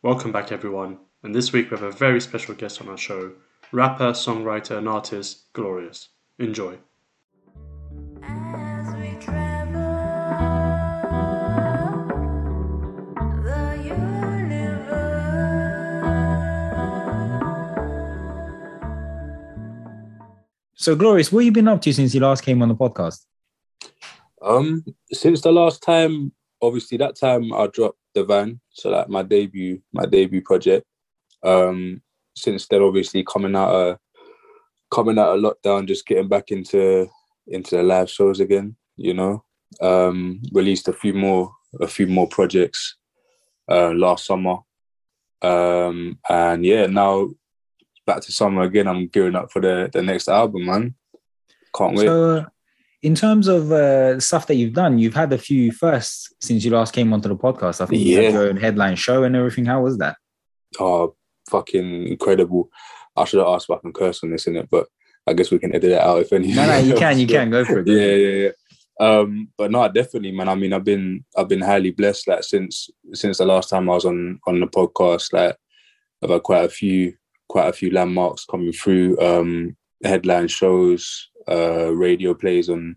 Welcome back, everyone. And this week we have a very special guest on our show rapper, songwriter, and artist Glorious. Enjoy. As we travel the universe. So, Glorious, what have you been up to since you last came on the podcast? Um, since the last time, obviously that time I dropped the van, so like my debut, my debut project. Um, since then, obviously coming out of coming out of lockdown, just getting back into into the live shows again. You know, um, released a few more a few more projects uh, last summer, um, and yeah, now back to summer again. I'm gearing up for the the next album, man. Can't wait. So, in terms of uh, stuff that you've done, you've had a few firsts since you last came onto the podcast. I think you Yeah. had your own headline show and everything. How was that? Oh, fucking incredible. I should have asked if I can curse on this in it, but I guess we can edit it out if any. No, no, you can, you can go for it. go yeah, yeah, yeah. Um, but no, definitely, man. I mean, I've been I've been highly blessed. Like since since the last time I was on on the podcast, like I've had quite a few quite a few landmarks coming through. Um, headline shows, uh, radio plays on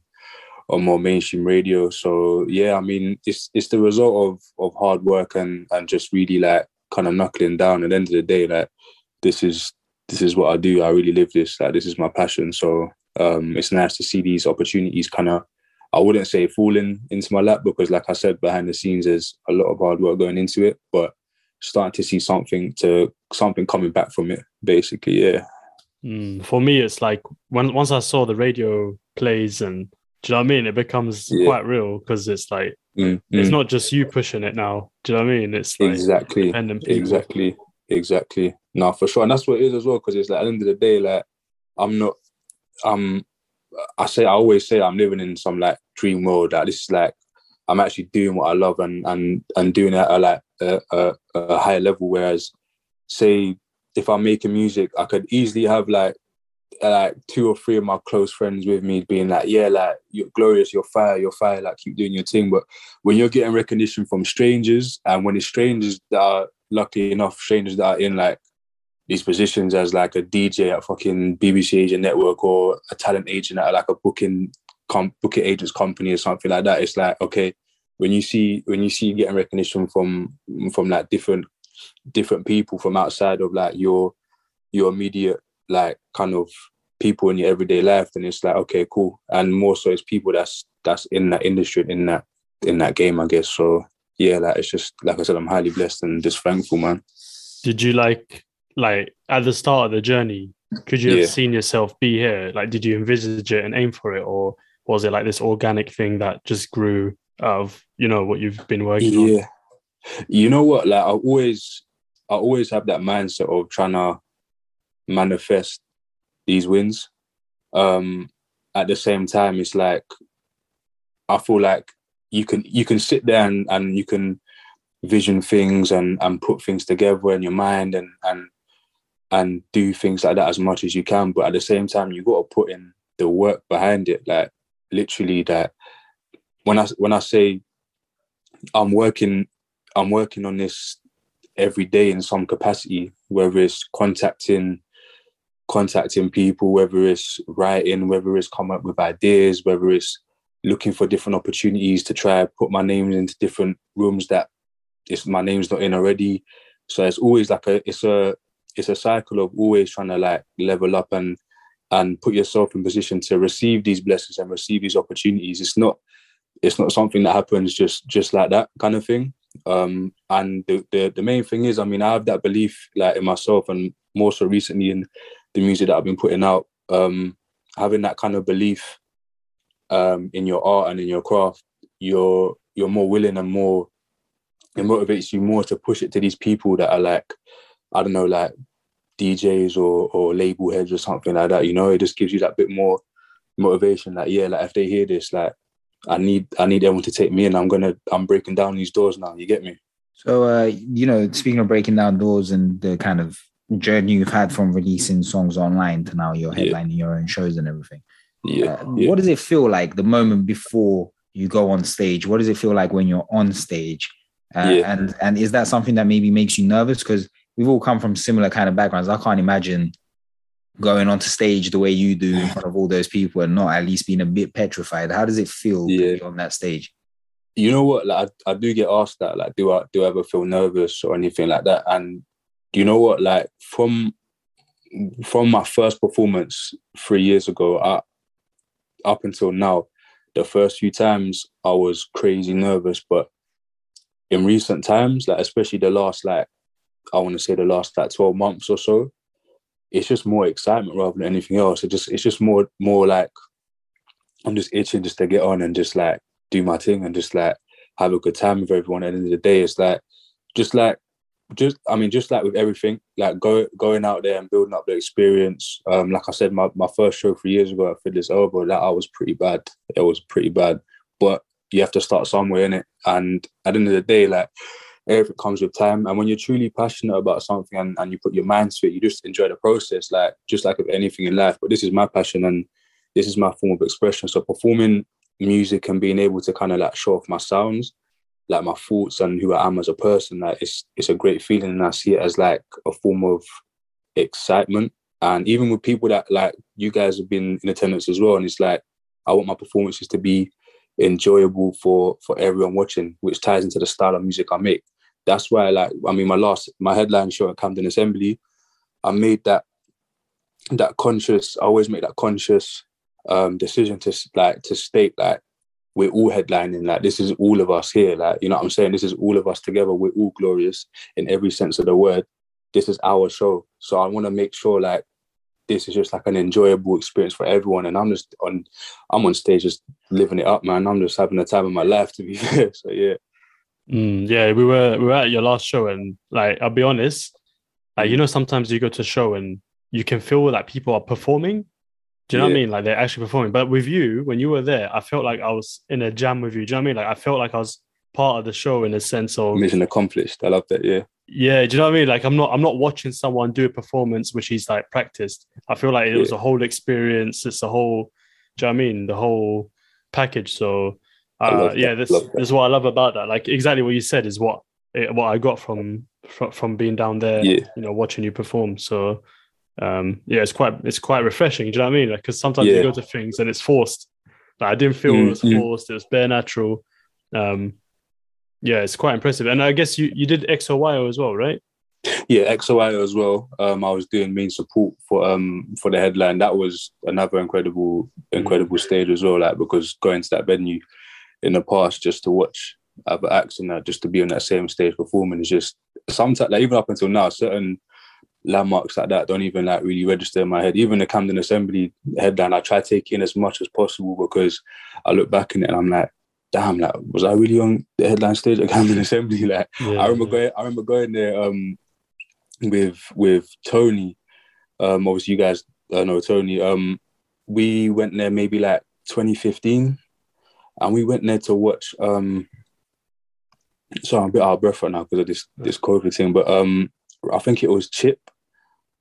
on more mainstream radio. So yeah, I mean, it's it's the result of of hard work and and just really like kind of knuckling down. At the end of the day, like this is this is what I do. I really live this. Like this is my passion. So um, it's nice to see these opportunities kind of. I wouldn't say falling into my lap because, like I said, behind the scenes, there's a lot of hard work going into it. But starting to see something to something coming back from it, basically, yeah. Mm, for me, it's like when once I saw the radio plays and do you know what I mean? It becomes Yeah. quite real because it's like Mm, it's mm. not just you pushing it now. Do you know what I mean? It's like exactly independent people. exactly exactly no for sure and that's what it is as well because it's like at the end of the day like i'm not um i say i always say i'm living in some like dream world that this is like i'm actually doing what i love and and and doing it at a, like a, a, a higher level whereas say if i'm making music i could easily have like like two or three of my close friends with me being like yeah like you're glorious you're fire you're fire like keep doing your thing. But when you're getting recognition from strangers and when it's strangers that are lucky enough strangers that are in like these positions as like a DJ at fucking BBC Asian network or a talent agent at like a booking com- booking agents company or something like that it's like okay when you see when you see getting recognition from from like different different people from outside of like your your immediate like kind of people in your everyday life then it's like okay cool and more so it's people that's that's in that industry in that in that game i guess so yeah like it's just like i said i'm highly blessed and just thankful man Did you like like at the start of the journey? Could you Yeah. have seen yourself be here? Like, did you envisage it and aim for it, or was it like this organic thing that just grew out of you know what you've been working on? You know what? Like i always i always have that mindset of trying to manifest these wins. Um at the same time it's like i feel like you can you can sit there and, and you can vision things and and put things together in your mind and and and do things like that as much as you can. But at the same time you got to put in the work behind it. Like literally that. When i when i say i'm working i'm working on this every day in some capacity whether it's contacting contacting people whether it's writing whether it's come up with ideas whether it's looking for different opportunities to try put my name into different rooms that it's my name's not in already. So it's always like a it's a it's a cycle of always trying to like level up and and put yourself in position to receive these blessings and receive these opportunities. It's not it's not something that happens just just like that kind of thing um and the, the the main thing is i mean i have that belief like in myself and more so recently in the music that i've been putting out. Um having that kind of belief um in your art and in your craft you're you're more willing and more it motivates you more to push it to these people that are like i don't know like djs or or label heads or something like that you know? It just gives you that bit more motivation like yeah like if they hear this like i need i need everyone to take me in i'm gonna i'm breaking down these doors now you get me So, uh, you know, speaking of breaking down doors and the kind of journey you've had from releasing songs online to now you're Yeah. headlining your own shows and everything. yeah, Uh, yeah. What does it feel like the moment before you go on stage? What does it feel like when you're on stage Uh, Yeah. And and is that something that maybe makes you nervous? Because we've all come from similar kind of backgrounds. I can't imagine going onto stage the way you do in front of all those people and not at least being a bit petrified. How does it feel Yeah. on that stage? you know what? Like I, I do get asked that. Like, do I do I ever feel nervous or anything like that? And you know what? Like from from my first performance three years ago, I, up until now, the first few times I was crazy nervous, but in recent times, like especially the last like I want to say the last like twelve months or so, it's just more excitement rather than anything else. It just it's just more more like I'm just itching just to get on and just like do my thing and just like have a good time with everyone. At the end of the day, it's like just like just I mean, just like with everything, like go going out there and building up the experience. Um, like I said, my, my first show three years ago at Fiddler's Elbow, that I was pretty bad. It was pretty bad. But you have to start somewhere in it. And at the end of the day, like everything comes with time. And when you're truly passionate about something and, and you put your mind to it, you just enjoy the process, like just like of anything in life. But this is my passion and this is my form of expression. So performing music and being able to kind of like show off my sounds, like my thoughts and who I am as a person, like it's it's a great feeling. And I see it as like a form of excitement. And even with people that like you guys have been in attendance as well. And it's like I want my performances to be enjoyable for for everyone watching, which ties into the style of music I make. That's why like I mean my last my headline show at Camden Assembly, I made that that conscious, I always make that conscious um decision to like to state like we're all headlining like this is all of us here like you know what i'm saying? This is all of us together. We're all glorious in every sense of the word. This is our show. So i want to make sure like this is just like an enjoyable experience for everyone and i'm just on i'm on stage just living it up man i'm just having the time of my life to be fair so yeah Mm, yeah, we were we were at your last show, and like I'll be honest, like you know, sometimes you go to a show and you can feel that people are performing. Do you know what I mean? Like they're actually performing. But with you, when you were there, I felt like I was in a jam with you. Do you know what I mean? Like I felt like I was part of the show in a sense of mission accomplished i love that yeah yeah. Do you know what I mean? Like I'm not I'm not watching someone do a performance which he's like practiced. I feel like it was a whole experience. It's a whole. Do you know what I mean? The whole package. So uh, yeah, this this is what I love about that. Like exactly what you said is what what I got from from, from being down there. yeah You know, watching you perform. So um, yeah, it's quite it's quite refreshing. Do you know what I mean? Like because sometimes you go to things and it's forced. Like I didn't feel it was Mm, mm. forced. It was bare natural. Um, yeah, it's quite impressive. And I guess you you did XOYO as well, right? Yeah, XOYO as well. Um, I was doing main support for um for the headline. That was another incredible incredible stage as well. Like because going to that venue in the past just to watch other acts and that, just to be on that same stage performing is just sometimes like even up until now, certain landmarks like that don't even like really register in my head. Even the Camden Assembly headline, I try to take in as much as possible because I look back in it and I'm like, damn, like was I really on the headline stage at Camden Assembly? Like Yeah, I remember yeah. going. I remember going there um, with with Tony. Um, obviously, you guys uh, know Tony. Um, we went there maybe like 2015, and we went there to watch. Um, so I'm a bit out of breath right now because of this this COVID thing, but um, I think it was Chip,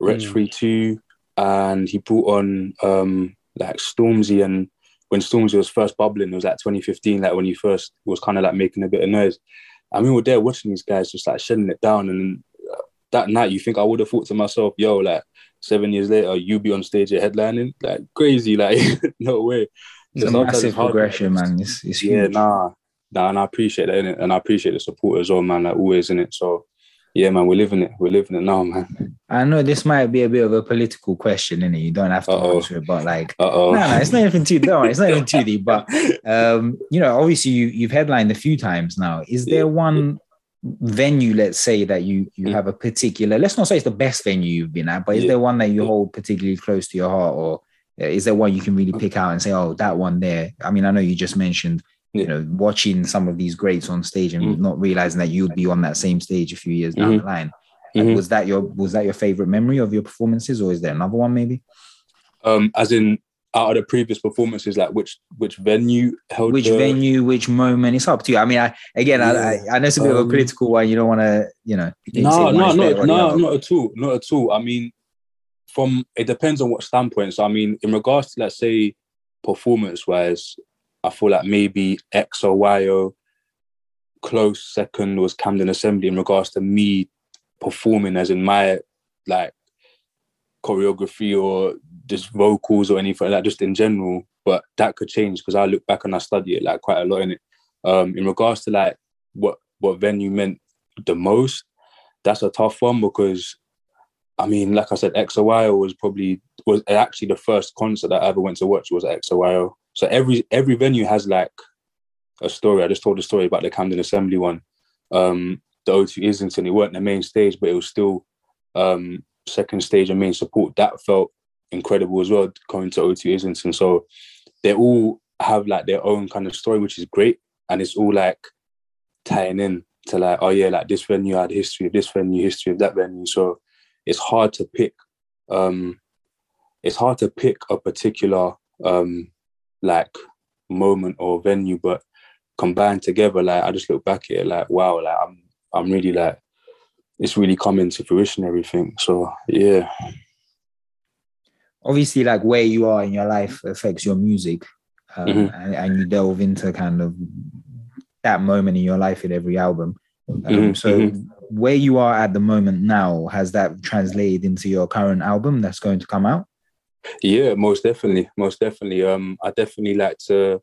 Wretch Mm. 32, and he brought on um like Stormzy and when Stormzy was first bubbling, it was like 2015, like when he first was kind of like making a bit of noise. And we were there watching these guys just like shedding it down. And uh, that night, you think I would have thought to myself, yo, like seven years later, you be on stage at headlining? Like crazy, like no way. It's a massive progression, man. It's, it's Yeah, huge. nah, nah, and I appreciate that, innit? and I appreciate the support as well, man. Like always in it. So, yeah, man, we're living it. We're living it now, man. I know this might be a bit of a political question, innit? You don't have to Uh-oh. answer it, but like, Uh no, no, it's not even too. Don't it's not even too deep. But um, you know, obviously, you you've headlined a few times now. Is there Yeah. one venue, let's say, that you you Mm. have a particular? Let's not say it's the best venue you've been at, but is Yeah. there one that you hold particularly close to your heart, or uh, is there one you can really pick out and say, oh, that one there? I mean, I know you just mentioned. You know, watching some of these greats on stage and Mm. not realizing that you'd be on that same stage a few years down the line. Like, Mhm. Was that your was that your favorite memory of your performances, or is there another one maybe? Um, as in out of the previous performances, like which which venue held Which the- venue, which moment? It's up to you. I mean, I again, I, I, I know it's a bit of a Um, political one. You don't want to, you know. No, no, no, better or the no, not at all, not at all. I mean, from it depends on what standpoint. So, I mean, in regards to let's say performance wise, I feel like maybe XOYO close second was Camden Assembly in regards to me performing, as in my like choreography or just vocals or anything like that, just in general. But that could change because I look back and I study it like quite a lot in it. Um, in regards to like what what venue meant the most, that's a tough one because I mean, like I said, XOYO was probably was actually the first concert that I ever went to watch was XOYO. So every every venue has like a story. I just told a story about the Camden Assembly one. Um, the O2 Islington, it weren't the main stage, but it was still um, second stage and main support. That felt incredible as well, going to O2 Islington. So they all have like their own kind of story, which is great. And it's all like tying in to like, oh yeah, like this venue had history of this venue, history of that venue. So it's hard to pick um it's hard to pick a particular um like moment or venue, but combined together, like I just look back at it like wow, like I'm I'm really like it's really coming to fruition everything. So yeah. Obviously, like where you are in your life affects your music, um, Mhm. and, and you delve into kind of that moment in your life in every album. Um, Mhm, so, where you are at the moment now, has that translated into your current album that's going to come out? Yeah, most definitely, most definitely. Um, I definitely like to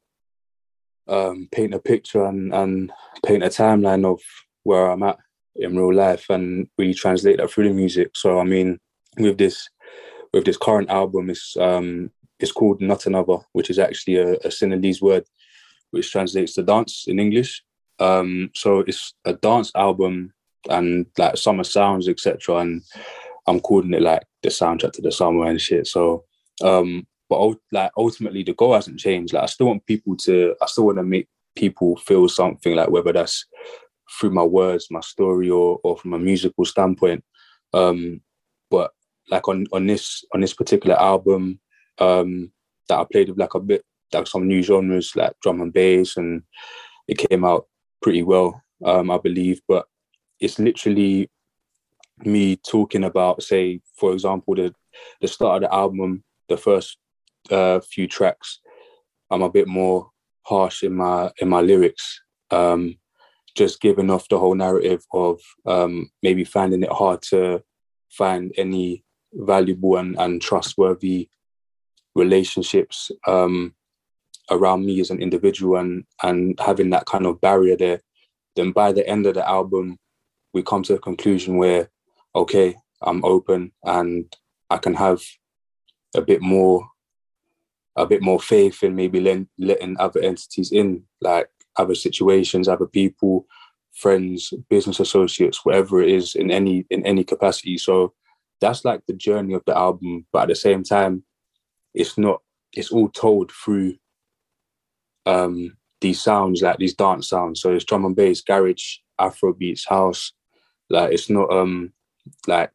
um paint a picture and and paint a timeline of where I'm at in real life and really translate that through the music. So I mean, with this with this current album, it's um it's called Natanna, which is actually a, a Sinhalese word, which translates to dance in English. Um, so it's a dance album and like summer sounds, etc. And I'm calling it like the soundtrack to the summer and shit. So um but like ultimately the goal hasn't changed. Like i still want people to i still want to make people feel something like whether that's through my words my story or or from a musical standpoint. Um but like on on this on this particular album um that i played with like a bit like some new genres like drum and bass and it came out pretty well um i believe. But it's literally me talking about say for example the the start of the album the first uh, few tracks, I'm a bit more harsh in my in my lyrics, um, just giving off the whole narrative of um, maybe finding it hard to find any valuable and, and trustworthy relationships um, around me as an individual and and having that kind of barrier there. Then by the end of the album, we come to a conclusion where, okay, I'm open and I can have a bit more a bit more faith in maybe letting, letting other entities in like other situations other people friends business associates whatever it is in any in any capacity. So that's like the journey of the album but at the same time it's not it's all told through um these sounds like these dance sounds. So it's drum and bass garage afro beats house. Like it's not um like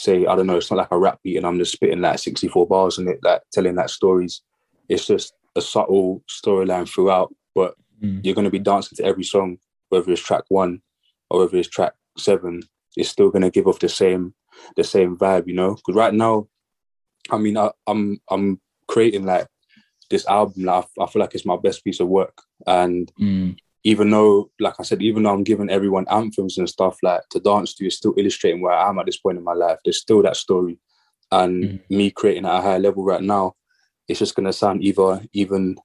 say I don't know, it's not like a rap beat and I'm just spitting like 64 bars in it, like telling that stories. It's just a subtle storyline throughout, but Mm. you're gonna be dancing to every song, whether it's track one or whether it's track seven. It's still gonna give off the same the same vibe, you know. Because right now, I mean, I, I'm I'm creating like this album. Like, I, I feel like it's my best piece of work, and Mm. Even though, like I said, even though I'm giving everyone anthems and stuff like to dance to, it's still illustrating where I am at this point in my life. There's still that story, and Mhm. me creating at a higher level right now, it's just gonna sound either even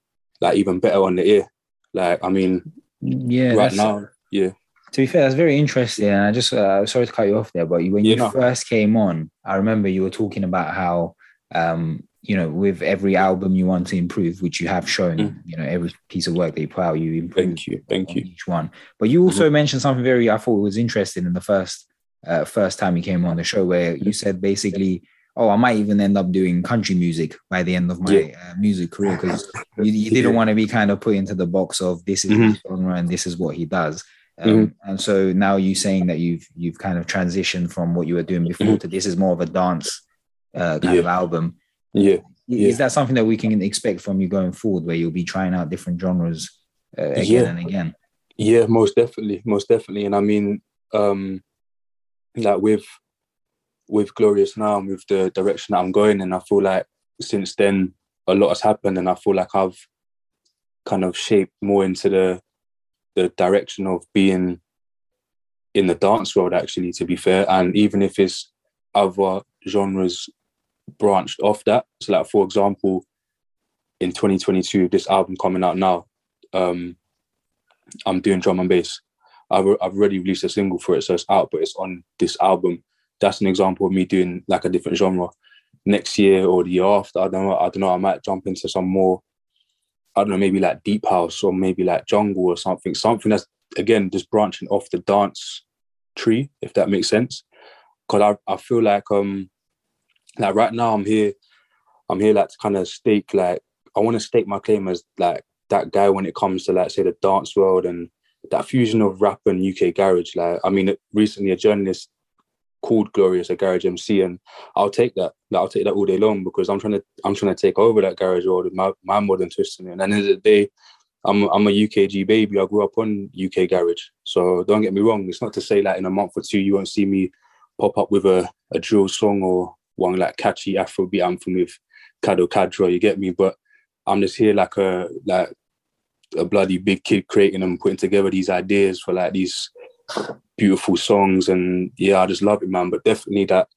like even better on the ear. Like I mean, Yeah, right now, yeah, To be fair, that's very interesting. And I just uh, sorry to cut you off there, but when you Yeah, no. first came on, I remember you were talking about how um, you know, with every album you want to improve, which you have shown, Mm. you know, every piece of work that you put out, you improve thank you, thank on you. Mm-hmm. each one. But you also mentioned something very I thought it was interesting in the first uh, first time you came on the show, where you said basically, "Oh, I might even end up doing country music by the end of my Yeah. uh, music career," because you, you didn't Yeah. want to be kind of put into the box of this is Mhm. his genre and this is what he does. Um, Mhm. And so now you're saying that you've you've kind of transitioned from what you were doing before Mhm. to this is more of a dance uh, kind Yeah. of album. Yeah, Yeah. Is that something that we can expect from you going forward, where you'll be trying out different genres uh, again Yeah. and again? Yeah, most definitely, most definitely. And I mean, um, like with with Glorious now and with the direction that I'm going in, I feel like since then a lot has happened, and I feel like I've kind of shaped more into the the direction of being in the dance world actually to be fair and even if it's other genres branched off that. So like for example in 2022 this album coming out now um i'm doing drum and bass. I've, I've already released a single for it so it's out but it's on this album. That's an example of me doing like a different genre. Next year or the year after i don't know i don't know i might jump into some more i don't know maybe like deep house or maybe like jungle or something. Something that's again just branching off the dance tree if that makes sense. Because I, I feel like um like right now i'm here i'm here like to kind of stake like i want to stake my claim as like that guy when it comes to like say the dance world and that fusion of rap and uk garage like i mean recently a journalist called glorious a garage mc and i'll take that like, i'll take that all day long because i'm trying to i'm trying to take over that garage world with my, my modern twist in it and at the end of the day I'm I'm a UKG baby. I grew up on UK garage. So don't get me wrong. It's not to say that in a month or two you won't see me pop up with a, a drill song or one like catchy Afrobeat anthem with Kado Kadra, you get me? But I'm just here like a like a bloody big kid creating and putting together these ideas for like these beautiful songs and yeah, I just love it, man. But definitely that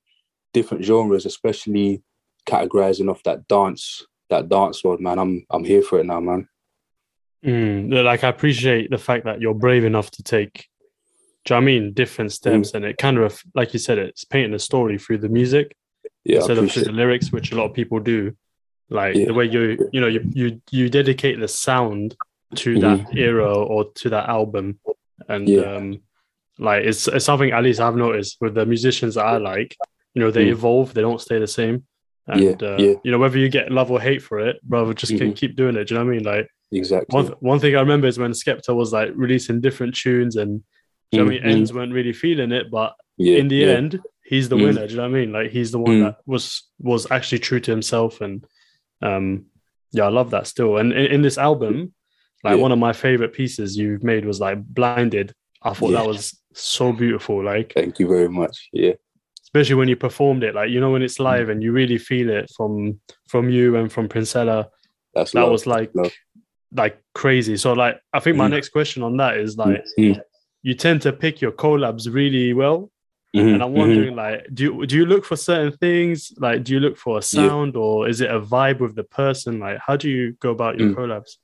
different genres, especially categorizing off that dance, that dance world, man. I'm I'm here for it now, man. Mm, like I appreciate the fact that you're brave enough to take, do you know what I mean, different steps, and it kind of, like you said, it's painting a story through the music Yeah, instead of the lyrics, which a lot of people do. Like Yeah. the way you, you know, you you you dedicate the sound to that era or to that album, and Mm-hmm. Yeah. um, like it's it's something at least I've noticed with the musicians that I like. You know, they Mm. evolve; they don't stay the same. And Yeah, uh, yeah. you know, whether you get love or hate for it, brother, just keep Mhm. keep doing it. Do you know what I mean? Like exactly. one one thing I remember is when Skepta was like releasing different tunes and do you know what I mean Mhm. ends weren't really feeling it, but yeah, in the end, he's the Mm. winner. Do you know what I mean? Like he's the one Mm. that was was actually true to himself and um yeah, I love that still. And in, in this album, like Yeah. one of my favorite pieces you've made was like Blinded. I thought Yeah. that was so beautiful. Like Thank you very much. Yeah, especially when you performed it, like you know when Mm. it's live and you really feel it from from you and from Princella that's that love. was like love. like crazy. So like I think my Mhm. next question on that is like Mhm. you tend to pick your collabs really well. Mhm, And I'm wondering like do you do you look for certain things? Like do you look for a sound or is it a vibe with the person? Like how do you go about your Mm. collabs?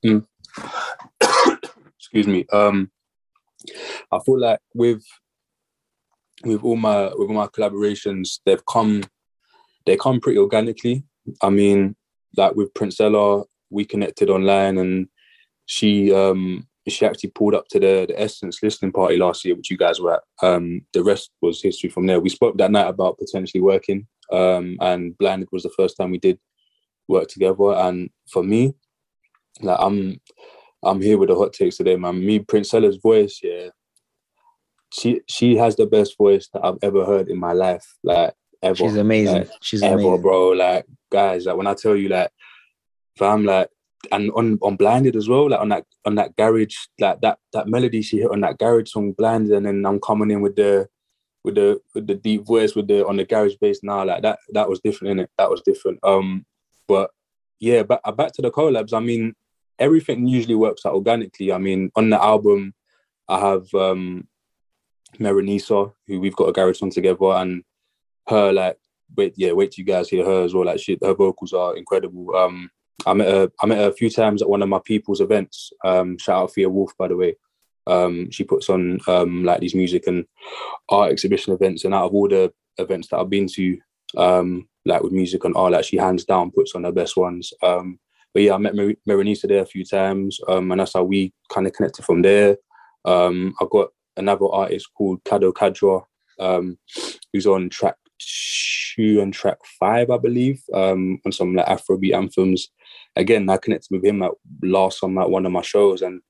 excuse me um i feel like with with all my with all my collaborations they've come they come pretty organically i mean like with princella we connected online and she um she actually pulled up to the, the essence listening party last year which you guys were at um the rest was history from there we spoke that night about potentially working um and blinded was the first time we did work together and for me like i'm I'm here with the hot takes today, man. Me, Princella's voice, yeah. She she has the best voice that I've ever heard in my life, like ever. She's amazing. Like, She's ever, amazing. bro. Like guys, like when I tell you, like, fam, like, and on on Blinded as well, like on that on that garage, like that that melody she hit on that garage song, Blinded, and then I'm coming in with the with the with the deep voice with the on the garage bass now, like that that was different in it. That was different. Um, but yeah, but back to the collabs. I mean, everything usually works out organically. I mean, on the album, I have um Merenisa, who we've got a garage song together, and her like wait, yeah, wait till you guys hear her as well. Like she her vocals are incredible. Um I met her I met her a few times at one of my people's events. Um shout out Fia Wolf by the way. Um she puts on um like these music and art exhibition events and out of all the events that I've been to, um, like with music and art, like she hands down puts on her best ones. Um but yeah, I met Mer- Merenisa there a few times, um, and that's how we kind of connected from there. Um, I've got another artist called Kado Kadra, um, who's on track two and track five, I believe, um, on some like Afrobeat anthems. Again, I connected with him at last on at one of my shows, and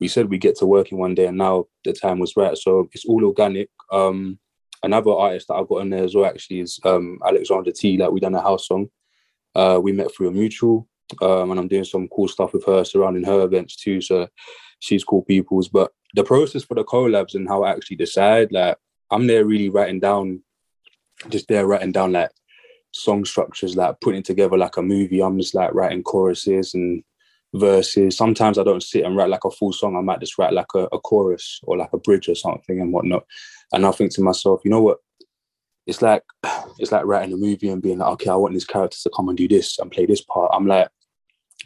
we said we get to working one day, and now the time was right. So it's all organic. Um, another artist that I've got on there as well actually is um, Alexandra T. Like we done a house song. Uh, we met through a mutual um, and I'm doing some cool stuff with her surrounding her events too. So she's cool people's. But the process for the collabs and how I actually decide, like I'm there really writing down, just there writing down like song structures, like putting together like a movie. I'm just like writing choruses and verses. sometimes I don't sit and write like a full song. I might just write like a, a chorus or like a bridge or something and whatnot. And I think to myself, you know what? It's like it's like writing a movie and being like, okay, I want these characters to come and do this and play this part. I'm like,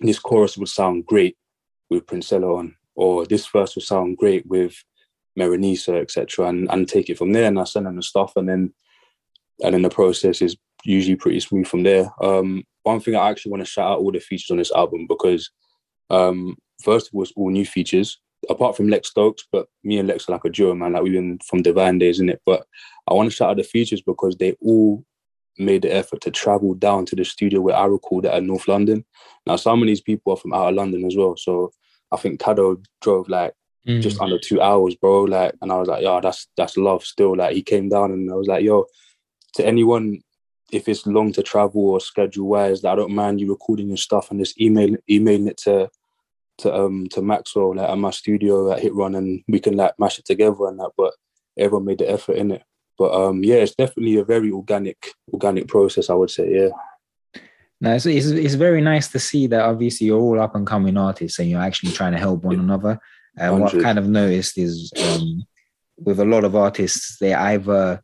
this chorus would sound great with Princella on, or this verse would sound great with Merenisa, etc. And and take it from there. And I send them the stuff, and then and then the process is usually pretty smooth from there. Um, one thing I actually want to shout out all the features on this album because um, first of all, it's all new features, apart from Lex Stokes, but me and Lex are like a duo, man. Like we've been from Divine Days, in it. But I want to shout out the features because they all made the effort to travel down to the studio where I recorded at North London. Now, some of these people are from out of London as well. So I think Kado drove like just under two hours, bro. Like, and I was like, yo, that's that's love still. Like, he came down and I was like, yo, to anyone, if it's long to travel or schedule wise, that I don't mind you recording your stuff and just email emailing it to to um to Maxwell like at my studio at Hit Run and we can like mash it together and that. But everyone made the effort in it. But um yeah, it's definitely a very organic organic process. I would say, yeah. No, it's, it's, it's very nice to see that obviously you're all up and coming artists and you're actually trying to help one another. And what I've kind of noticed is um, with a lot of artists, they either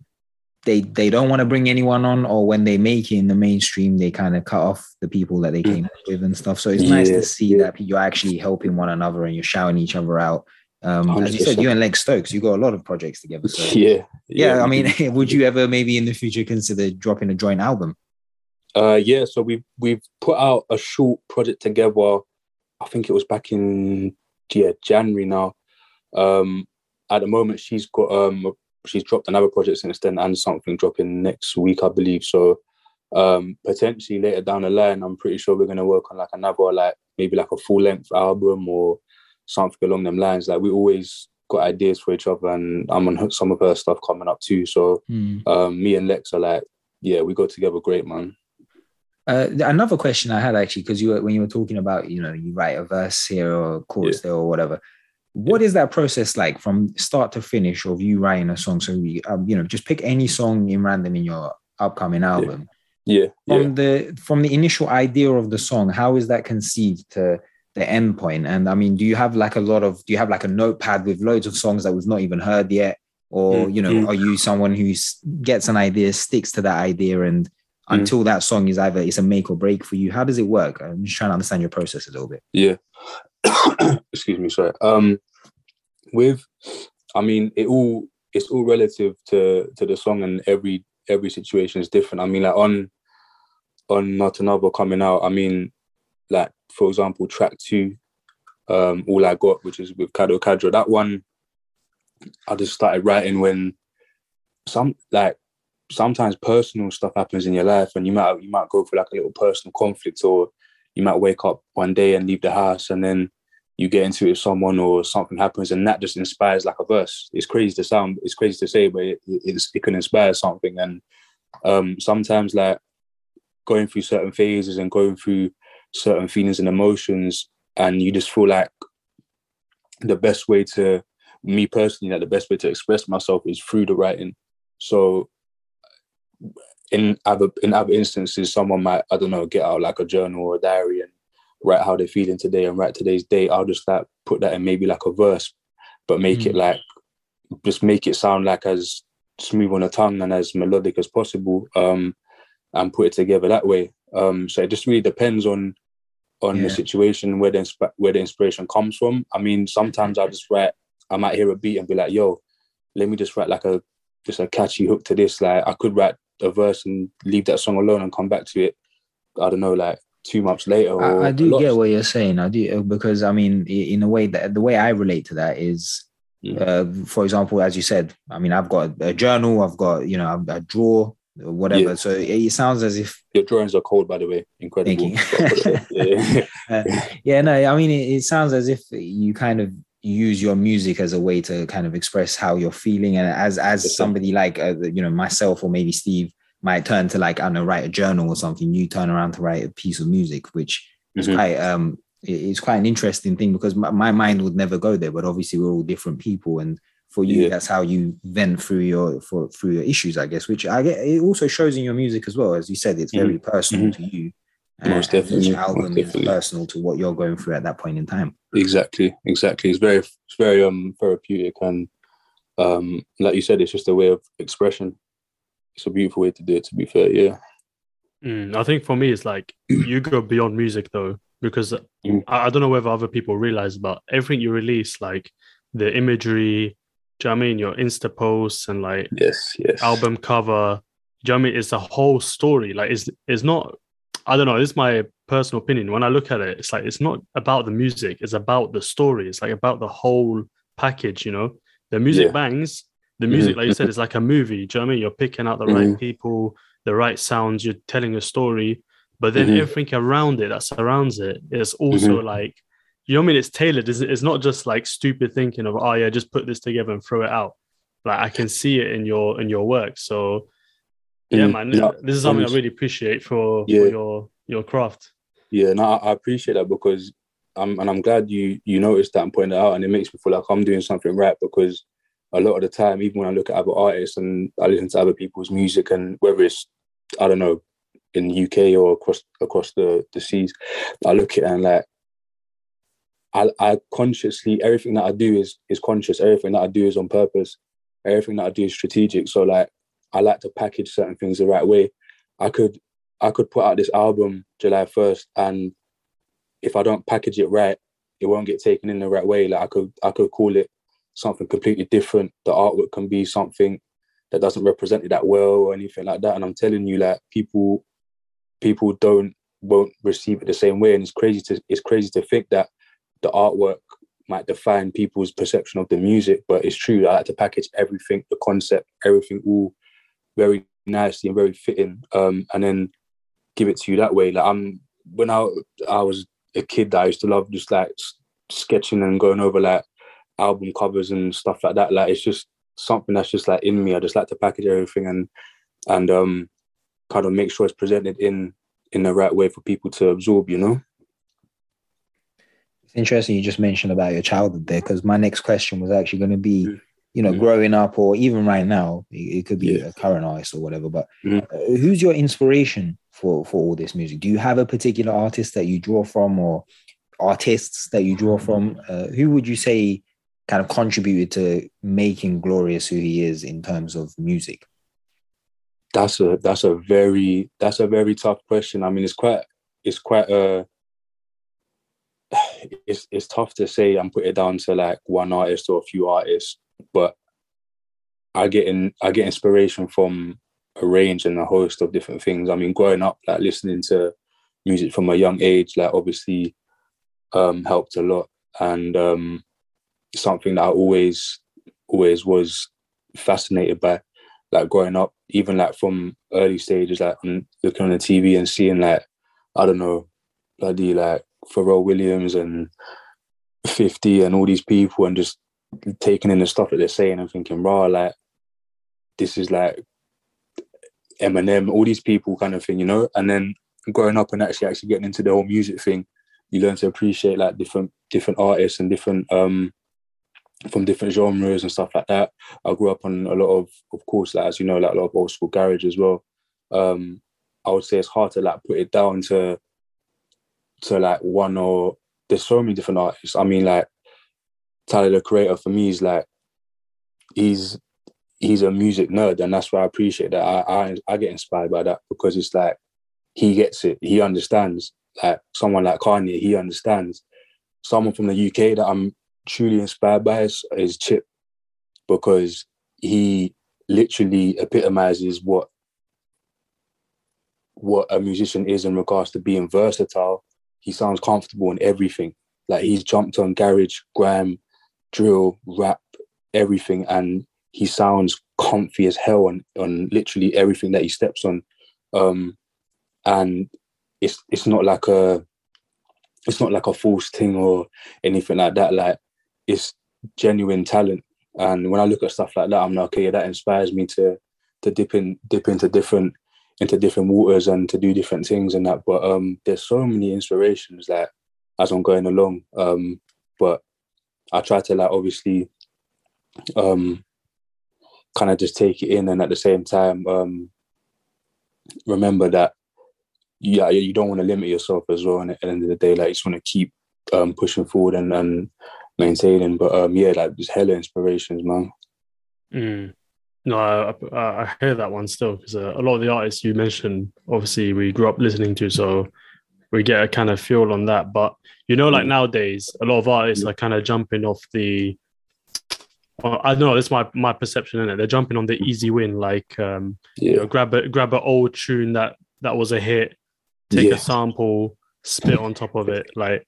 they they don't want to bring anyone on, or when they make it in the mainstream, they kind of cut off the people that they came up with and stuff. So it's nice to see yeah. that you're actually helping one another and you're shouting each other out. Um, as you said, 100%. you and Lex Stokes, you got a lot of projects together. So yeah, yeah, I mean, would you ever maybe in the future consider dropping a joint album? Uh, yeah, so we've we've put out a short project together. I think it was back in yeah January now. Um, at the moment, she's got um she's dropped another project since then, and something dropping next week, I believe. So um, potentially later down the line, I'm pretty sure we're gonna work on like another like maybe like a full length album or something along them lines. Like we always got ideas for each other, and I'm on some of her stuff coming up too. So um, me and Lex are like, yeah, we go together great, man. Uh, another question I had actually, because you were, when you were talking about, you know, you write a verse here or a chorus there or whatever. What is that process like from start to finish of you writing a song? So, we, um, you know, just pick any song in random in your upcoming album. Yeah, From yeah. the from the initial idea of the song, how is that conceived to the end point? And I mean, do you have like a lot of do you have like a notepad with loads of songs that we've not even heard yet? Or, Mm, you know, mm. are you someone who gets an idea, sticks to that idea and Mm. until that song is either it's a make or break for you. How does it work? I'm just trying to understand your process a little bit. Yeah. Excuse me, sorry. Um with I mean it all it's all relative to to the song and every every situation is different. I mean like on on Natanna coming out, I mean like for example track two, um All I Got, which is with Kado Kadra, that one I just started writing when some like sometimes personal stuff happens in your life and you might you might go through like a little personal conflict or you might wake up one day and leave the house and then you get into it with someone or something happens and that just inspires like a verse. It's crazy to sound, it's crazy to say, but it, it can inspire something. And um, sometimes like going through certain phases and going through certain feelings and emotions and you just feel like the best way to, me personally, like the best way to express myself is through the writing. So in other in other instances, someone might I don't know get out like a journal or a diary and write how they're feeling today and write today's date. I'll just like put that in maybe like a verse, but make it like just make it sound like as smooth on the tongue and as melodic as possible. Um, and put it together that way. Um, so it just really depends on on Yeah. the situation where the insp- where the inspiration comes from. I mean, sometimes I just write. I might hear a beat and be like, "Yo, let me just write like a just a catchy hook to this." Like I could write a verse and leave that song alone and come back to it. I don't know, like two months later. I, I do get what you're saying. I do because I mean, in a way that the way I relate to that is, Mm. uh, for example, as you said, I mean, I've got a journal, I've got you know, a draw, whatever. Yeah. So it, it sounds as if Your drawings are cold, by the way. Incredible. yeah. uh, yeah, no, I mean, it, it sounds as if you kind of use your music as a way to kind of express how you're feeling, and as as somebody like uh, you know myself or maybe Steve might turn to like I don't know write a journal or something. You turn around to write a piece of music, which is Mhm. quite um it's quite an interesting thing because my, my mind would never go there, but obviously we're all different people and. For you, Yeah. that's how you vent through your for through your issues, I guess. Which I get. It also shows in your music as well, as you said. It's very personal to you. And- Most and definitely, Each most album is personal to what you're going through at that point in time. Exactly, exactly. It's very, it's very um therapeutic, and um, like you said, it's just a way of expression. It's a beautiful way to do it. To be fair, yeah. Mm, I think for me, it's like you go beyond music though, because Mm. I, I don't know whether other people realize, but everything you release, like the imagery, do you know what I mean? Your Insta posts and like Yes, yes. album cover, do you know what I mean? It's a whole story. Like it's it's not. I don't know. This is my personal opinion. When I look at it, it's like it's not about the music. It's about the story. It's like about the whole package. You know, the music Yeah. bangs. The music, like you said, mm-hmm. is like a movie. Do you know what I mean? You're picking out the right mm-hmm. people, the right sounds. You're telling a story, but then Mhm. everything around it that surrounds it is also mm-hmm. like, you know what I mean? It's tailored. It's, it's not just like stupid thinking of, oh yeah, just put this together and throw it out. Like I can see it in your in your work. So yeah, Mhm. man, No, this is something I really appreciate for, Yeah. for your your craft. Yeah, no, I, appreciate that because I'm and I'm glad you you noticed that and pointed it out, and it makes me feel like I'm doing something right because a lot of the time, even when I look at other artists and I listen to other people's music, and whether it's I don't know in the UK or across across the the seas, I look at it and like I I consciously everything that I do is is conscious. Everything that I do is on purpose. Everything that I do is strategic. So like I like to package certain things the right way. I could I could put out this album July first, and if I don't package it right, it won't get taken in the right way. Like I could I could call it something completely different. The artwork can be something that doesn't represent it that well or anything like that. And I'm telling you, like people people don't won't receive it the same way. And it's crazy to it's crazy to think that the artwork might define people's perception of the music, but it's true. I like to package everything, the concept, everything all very nicely and very fitting. Um, and then give it to you that way. Like I'm when I I was a kid that I used to love just like sketching and going over like album covers and stuff like that. Like it's just something that's just like in me. I just like to package everything and and um kind of make sure it's presented in in the right way for people to absorb, you know? It's interesting you just mentioned about your childhood there because my next question was actually going to be, Mm. You know, Mm. growing up or even right now, it, it could be Yeah. a current artist or whatever. But Mm. uh, who's your inspiration for for all this music? Do you have a particular artist that you draw from or artists that you draw from? Uh, who would you say kind of contributed to making Glorious who he is in terms of music? That's a that's a very that's a very tough question. I mean it's quite it's quite a it's it's tough to say and put it down to like one artist or a few artists, but I get in I get inspiration from a range and a host of different things. I mean, growing up, like listening to music from a young age, like obviously um helped a lot. And um something that I always always was fascinated by, like growing up, even like from early stages, like on, looking on the TV and seeing like, I don't know, bloody like Pharrell Williams and 50 and all these people and just taking in the stuff that they're saying and thinking, raw, like this is like Eminem, all these people kind of thing, you know? And then growing up and actually actually getting into the whole music thing, you learn to appreciate like different different artists and different um from different genres and stuff like that. I grew up on a lot of of course, like as you know, like a lot of old school garage as well. Um I would say it's hard to like put it down to to like one or there's so many different artists. I mean like Tyler the creator for me is like he's he's a music nerd and that's why I appreciate that. I, I I get inspired by that because it's like he gets it, he understands. Like someone like Kanye, he understands. Someone from the UK that I'm truly inspired by is, is Chip because he literally epitomizes what what a musician is in regards to being versatile. He sounds comfortable in everything. Like he's jumped on garage, grime, drill, rap, everything, and he sounds comfy as hell on, on literally everything that he steps on. Um, and it's it's not like a it's not like a false thing or anything like that. Like it's genuine talent. And when I look at stuff like that, I'm like, okay, that inspires me to to dip in dip into different into different waters and to do different things and that. But um there's so many inspirations that as I'm going along. Um but I try to like obviously um kind of just take it in and at the same time um remember that yeah, you don't want to limit yourself as well. And at the end of the day, like you just want to keep um, pushing forward and, and maintaining. But um, yeah, like there's hella inspirations, man. Mm. No, I, I, I hear that one still because uh, a lot of the artists you mentioned, obviously, we grew up listening to, so we get a kind of feel on that. But you know, like Mm. nowadays, a lot of artists are kind of jumping off the. Well, I don't know. It's my my perception in it. They're jumping on the easy win, like um, you know, grab a grab an old tune that that was a hit, take Yeah. a sample, spit on top of it. Like,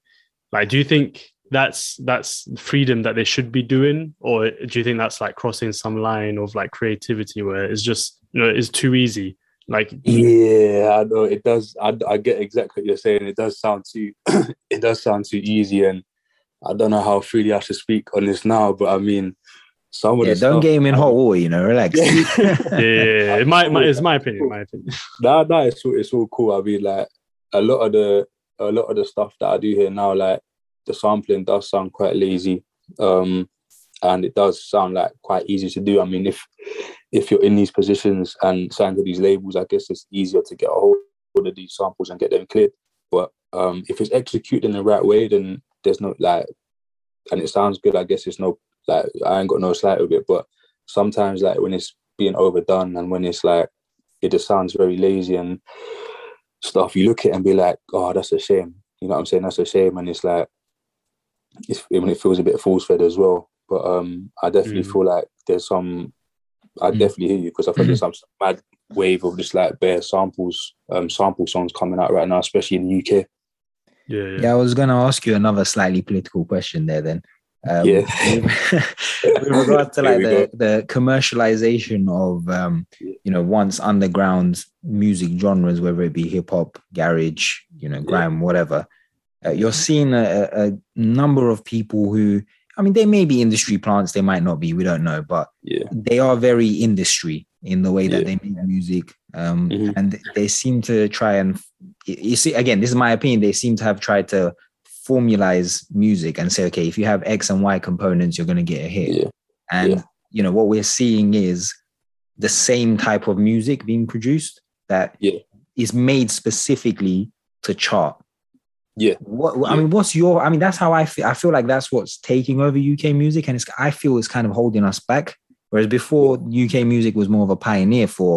like, do you think that's that's freedom that they should be doing, or do you think that's like crossing some line of like creativity where it's just you know it's too easy? Like, yeah, I know it does. I, I get exactly what you're saying. It does sound too, it does sound too easy, and I don't know how freely I should speak on this now. But I mean, some of Yeah, the don't stuff- get him in hot water, you know, relax. yeah, it might, my, it's my opinion. My opinion. Nah, nah, it's all, it's all cool. I mean, like a lot of the a lot of the stuff that I do here now, like the sampling does sound quite lazy, um, and it does sound like quite easy to do. I mean, if if you're in these positions and signed to these labels, I guess it's easier to get a hold of these samples and get them cleared. But um, if it's executed in the right way, then there's no like, and it sounds good. I guess it's no like I ain't got no slight with it. But sometimes, like when it's being overdone and when it's like it just sounds very lazy and stuff. You look at it and be like, oh, that's a shame. You know what I'm saying? That's a shame. And it's like, it's, mean, it feels a bit force fed as well. But um, I definitely Mhm. feel like there's some, I Mm. definitely hear you because I feel there's some mad wave of just like bare samples, um, sample songs coming out right now, especially in the UK. Yeah, yeah. Yeah, I was going to ask you another slightly political question there then. Um, Yeah. with regard to like we the, the commercialization of, um, you know, once underground music genres, whether it be hip hop, garage, you know, grime, whatever, uh, you're seeing a, a a number of people who, I mean, they may be industry plants, they might not be, we don't know, but Yeah. they are very industry in the way that Yeah. they make music um, Mhm. and they seem to try and you see again this is my opinion they seem to have tried to formalize music and say okay if you have x and y components you're going to get a hit Yeah. and you know what we're seeing is the same type of music being produced that is made specifically to chart Yeah. what I Yeah. mean, what's your? I mean, that's how I feel. I feel like that's what's taking over UK music, and it's. I feel it's kind of holding us back. Whereas before, UK music was more of a pioneer for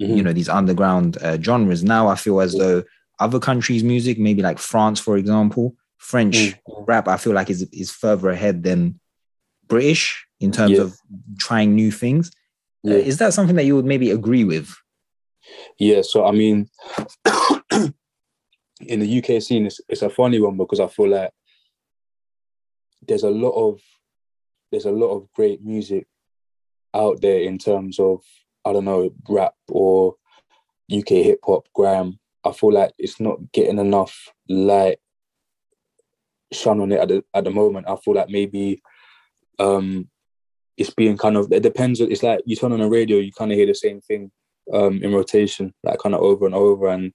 Mhm. you know these underground uh, genres. Now I feel as though other countries' music, maybe like France, for example, French Mm. rap, I feel like is is further ahead than British in terms Yeah. of trying new things. Uh, is that something that you would maybe agree with? Yeah, so I mean, in the UK scene, it's, it's a funny one because I feel like there's a lot of there's a lot of great music out there in terms of I don't know rap or UK hip hop, grime. I feel like it's not getting enough light shone on it at the at the moment. I feel like maybe um it's being kind of it depends. It's like you turn on a radio, you kind of hear the same thing um, in rotation, like kind of over and over. And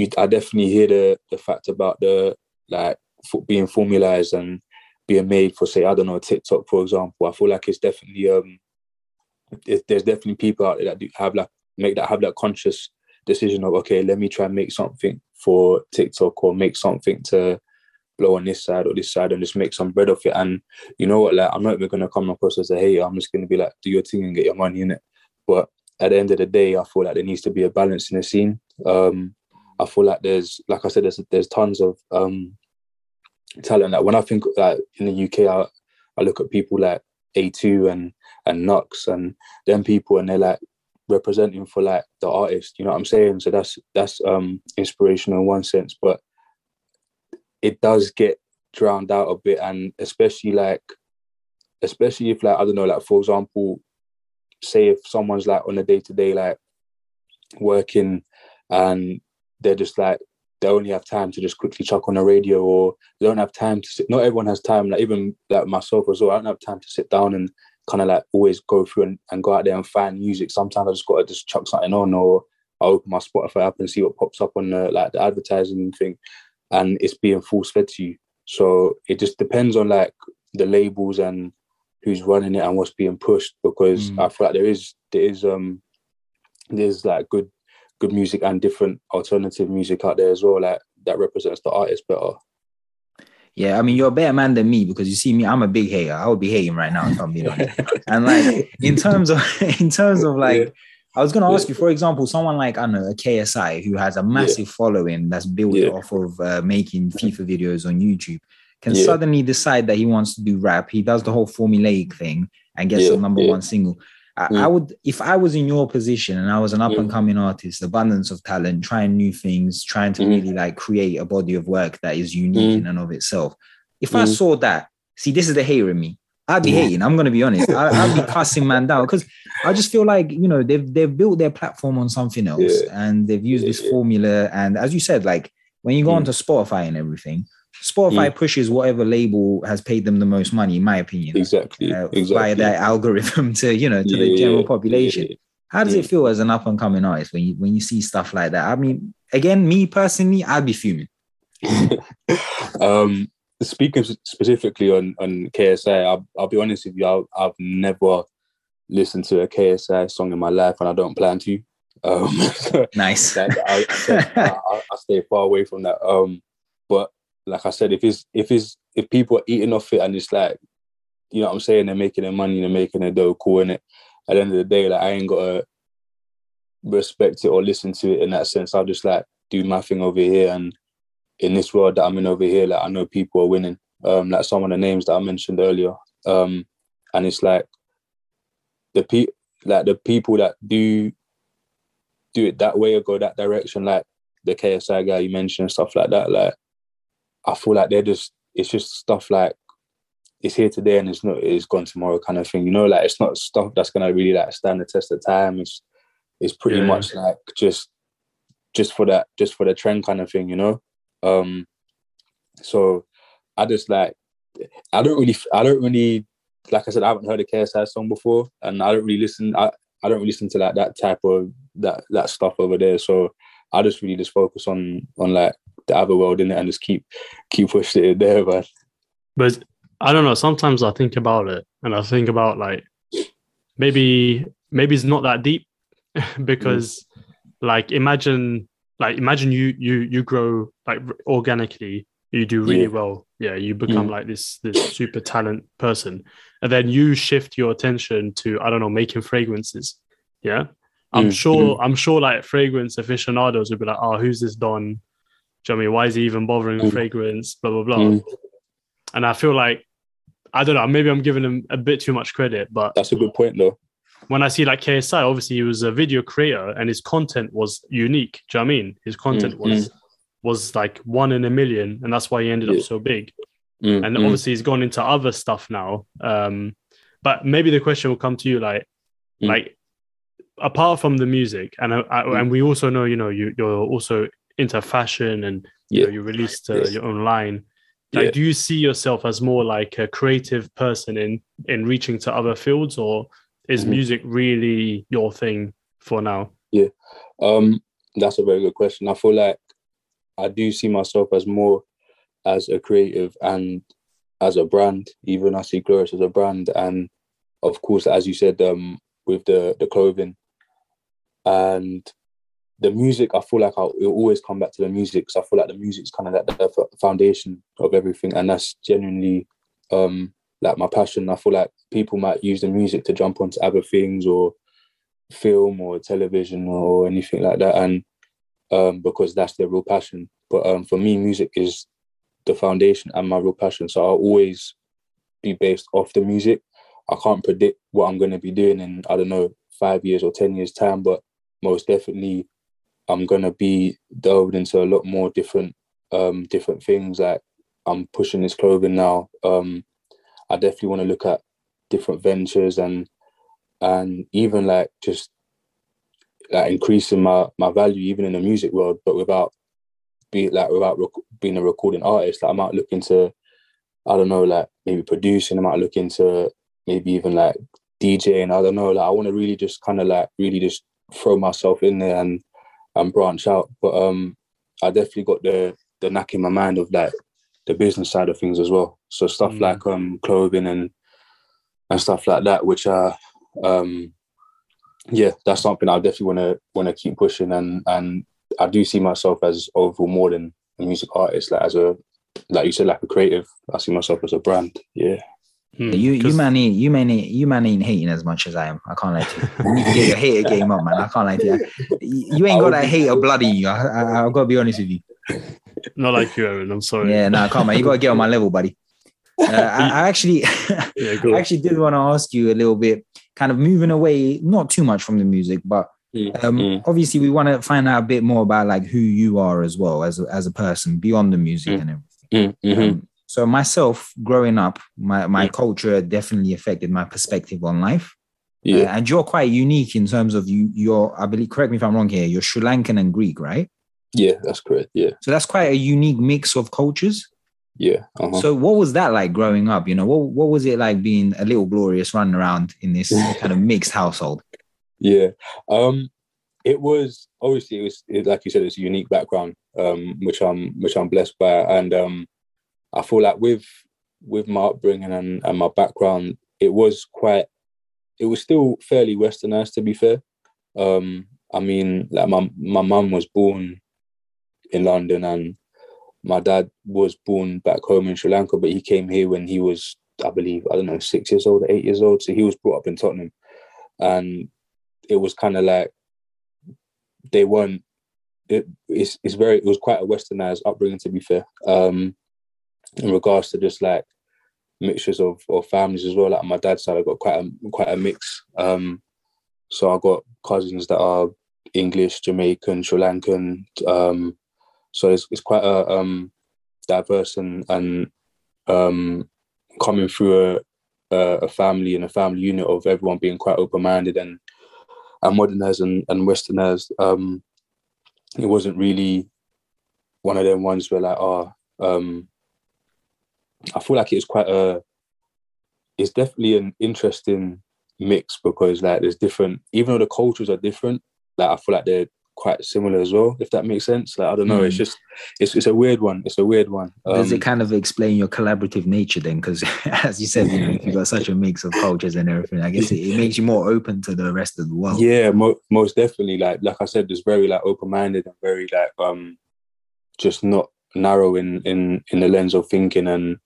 you, I definitely hear the the fact about the like being formalized and being made for, say, I don't know, TikTok, for example. I feel like it's definitely um, it, there's definitely people out there that do have like make that have that conscious decision of okay, let me try and make something for TikTok or make something to blow on this side or this side and just make some bread off it. And you know what, like I'm not even gonna come across as a hater. I'm just gonna be like, do your thing and get your money in it. But at the end of the day, I feel like there needs to be a balance in the scene. Um, I feel like there's, like I said, there's there's tons of um, talent. Like when I think like in the UK, I, I look at people like A2 and and Knucks and them people, and they're like representing for like the artist. You know what I'm saying? So that's that's um, inspirational in one sense, but it does get drowned out a bit, and especially like, especially if like I don't know, like for example, say if someone's like on a day to day like working and they're just like they only have time to just quickly chuck on the radio or they don't have time to sit not everyone has time like even like myself as well i don't have time to sit down and kind of like always go through and, and go out there and find music sometimes i just gotta just chuck something on or i open my spotify app and see what pops up on the like the advertising thing and it's being force fed to you so it just depends on like the labels and who's running it and what's being pushed because Mm. I feel like there is there is um there's like good good music and different alternative music out there as well, like that represents the artist better. Yeah, I mean, you're a better man than me because you see me, I'm a big hater. I would be hating right now if I'm being honest. And like in terms of in terms of like, Yeah. I was gonna ask Yeah. you, for example, someone like I don't know a KSI who has a massive following that's built Yeah. off of uh, making FIFA videos on YouTube, can Yeah. suddenly decide that he wants to do rap. He does the whole formulaic thing and gets Yeah, a number yeah. one single. I, Mm. I would, if I was in your position and I was an up and coming artist, abundance of talent, trying new things, trying to Mhm. really like create a body of work that is unique Mm. in and of itself. If I Mm. saw that, see, this is the hater in me. I'd be Yeah. hating. I'm gonna be honest. I, I'd be cussing man down because I just feel like you know they've they've built their platform on something else Yeah. and they've used Yeah, this formula. And as you said, like when you go Mm. onto Spotify and everything, Spotify pushes whatever label has paid them the most money, in my opinion, Exactly. uh, exactly. via that algorithm to you know to the general population. yeah. How does Yeah. it feel as an up and coming artist when you when you see stuff like that? I mean, again, me personally, I'd be fuming. um, speaking specifically on on KSI, I'll, I'll be honest with you. I've, I've never listened to a KSI song in my life, and I don't plan to. Um, Nice. I, I, I, I stay far away from that. Um, but like I said, if it's if it's if people are eating off it and it's like, you know what I'm saying, they're making their money, they're making their dough, cool in it. At the end of the day, like I ain't gotta respect it or listen to it in that sense. I'll just like do my thing over here and in this world that I'm in over here, like I know people are winning. Um, like some of the names that I mentioned earlier. Um, and it's like the pe like the people that do do it that way or go that direction, like the KSI guy you mentioned, stuff like that. Like I feel like they're just it's just stuff like it's here today and it's not it's gone tomorrow kind of thing. You know, like it's not stuff that's gonna really like stand the test of time. It's it's pretty Yeah. much like just just for that just for the trend kind of thing, you know. Um so I just like I don't really I don't really like I said I haven't heard a KSI song before and I don't really listen I, I don't really listen to like that type of that that stuff over there. So I just really just focus on on like the other world in it and just keep keep pushing it there, but But I don't know. Sometimes I think about it and I think about like maybe maybe it's not that deep because like imagine like imagine you you you grow like organically you do really Yeah. well yeah you become Mm. like this this super talent person and then you shift your attention to i don't know making fragrances yeah i'm Mm, sure i'm sure like fragrance aficionados would be like oh who's this don do you know I mean? Why is he even bothering with Mm. fragrance? Blah blah blah. Mm. And I feel like I don't know. Maybe I'm giving him a bit too much credit, but that's a good point though. when I see like KSI, obviously he was a video creator and his content was unique. Do you know what I mean? His content Mm, was was like one in a million, and that's why he ended Yeah. up so big. Mm, And mm, obviously he's gone into other stuff now. Um, but maybe the question will come to you like, Mm. like apart from the music, and I, I, Mm. and we also know, you know, you you're also into fashion and you Yeah. know you released uh, Yes. your own line. Like, Yeah. do you see yourself as more like a creative person in in reaching to other fields, or is Mhm. music really your thing for now? Yeah. Um, that's a very good question. I feel like I do see myself as more as a creative and as a brand. Even I see Glorious as a brand, and of course, as you said, um, with the the clothing and the music, I feel like I'll always come back to the music. because I feel like the music's kind of like the foundation of everything, and that's genuinely um like my passion. I feel like people might use the music to jump onto other things or film or television or anything like that and um because that's their real passion but um for me music is the foundation and my real passion so i'll always be based off the music i can't predict what i'm going to be doing in i don't know five years or ten years time but most definitely i'm to be delved into a lot more different um different things. Like i'm pushing this clothing now. Um i definitely want to look at different ventures and and even like just like increasing my my value even in the music world but without be like without rec- being a recording artist. Like i might look into i don't know like maybe producing. I might look into maybe even like djing i don't know. Like i want to really just kind of like really just throw myself in there and and branch out but um i definitely got the the knack in my mind of like the business side of things as well so stuff Mm. like um clothing and and stuff like that which are um yeah, that's something I definitely want to want to keep pushing, and and I do see myself as overall more than a music artist, like as a like you said, like a creative. I see myself as a brand. Yeah, Hmm, You you 'cause- man ain't you man ain't you man ain't hating as much as I am. I can't lie to you. You need to get your hater game up, man. I can't lie to you. You you ain't got that hater blood in you. I, I, I've got to be honest with you. not like you, Aaron. I'm sorry. Yeah, no, come on. You got to get on my level, buddy. Uh, I, I actually, Yeah, go. I actually did want to ask you a little bit, kind of moving away, not too much from the music, but Mm, um, mm. obviously we want to find out a bit more about like who you are as well as a, as a person beyond the music Mm. and everything. Mm, mhm. Um, so myself, growing up, my my Mm. culture definitely affected my perspective on life. Uh, yeah, and you're quite unique in terms of you. You're, I believe, correct me if I'm wrong here. You're Sri Lankan and Greek, right? yeah, that's correct. Yeah, So that's quite a unique mix of cultures. yeah. Uh-huh. So what was that like growing up? You know, what what was it like being a little glorious running around in this kind of mixed household? Yeah. Um it was obviously it was it, like you said, it's a unique background, um, which I'm which I'm blessed by. And um I feel like with with my upbringing and, and my background, it was quite it was still fairly westernized to be fair. Um I mean like my my mum was born in London and my dad was born back home in Sri Lanka, but he came here when he was, I believe, I don't know, six years old, eight years old. So he was brought up in Tottenham. And it was kind of like they weren't it, it's, it's very it was quite a westernized upbringing to be fair um in regards to just like mixtures of, of families as well. Like my dad's side i got quite a quite a mix. Um so i got cousins that are english jamaican sri lankan. Um so it's, it's quite a um diverse and and um coming through a a family and a family unit of everyone being quite open-minded and and modernized and, and westernized. Um, it wasn't really one of them ones where like, oh, um, I feel like it's quite a, it's definitely an interesting mix because like there's different, even though the cultures are different, like I feel like they're quite similar as well, if that makes sense. Like I don't know, it's Mm. just, it's it's a weird one. It's a weird one. Does Um, it kind of explain your collaborative nature then? Because as you said, you know, you've got such a mix of cultures and everything, I guess it, it makes you more open to the rest of the world. Yeah, mo- most definitely. Like like I said, it's very like open minded and very like um, just not narrow in in in the lens of thinking and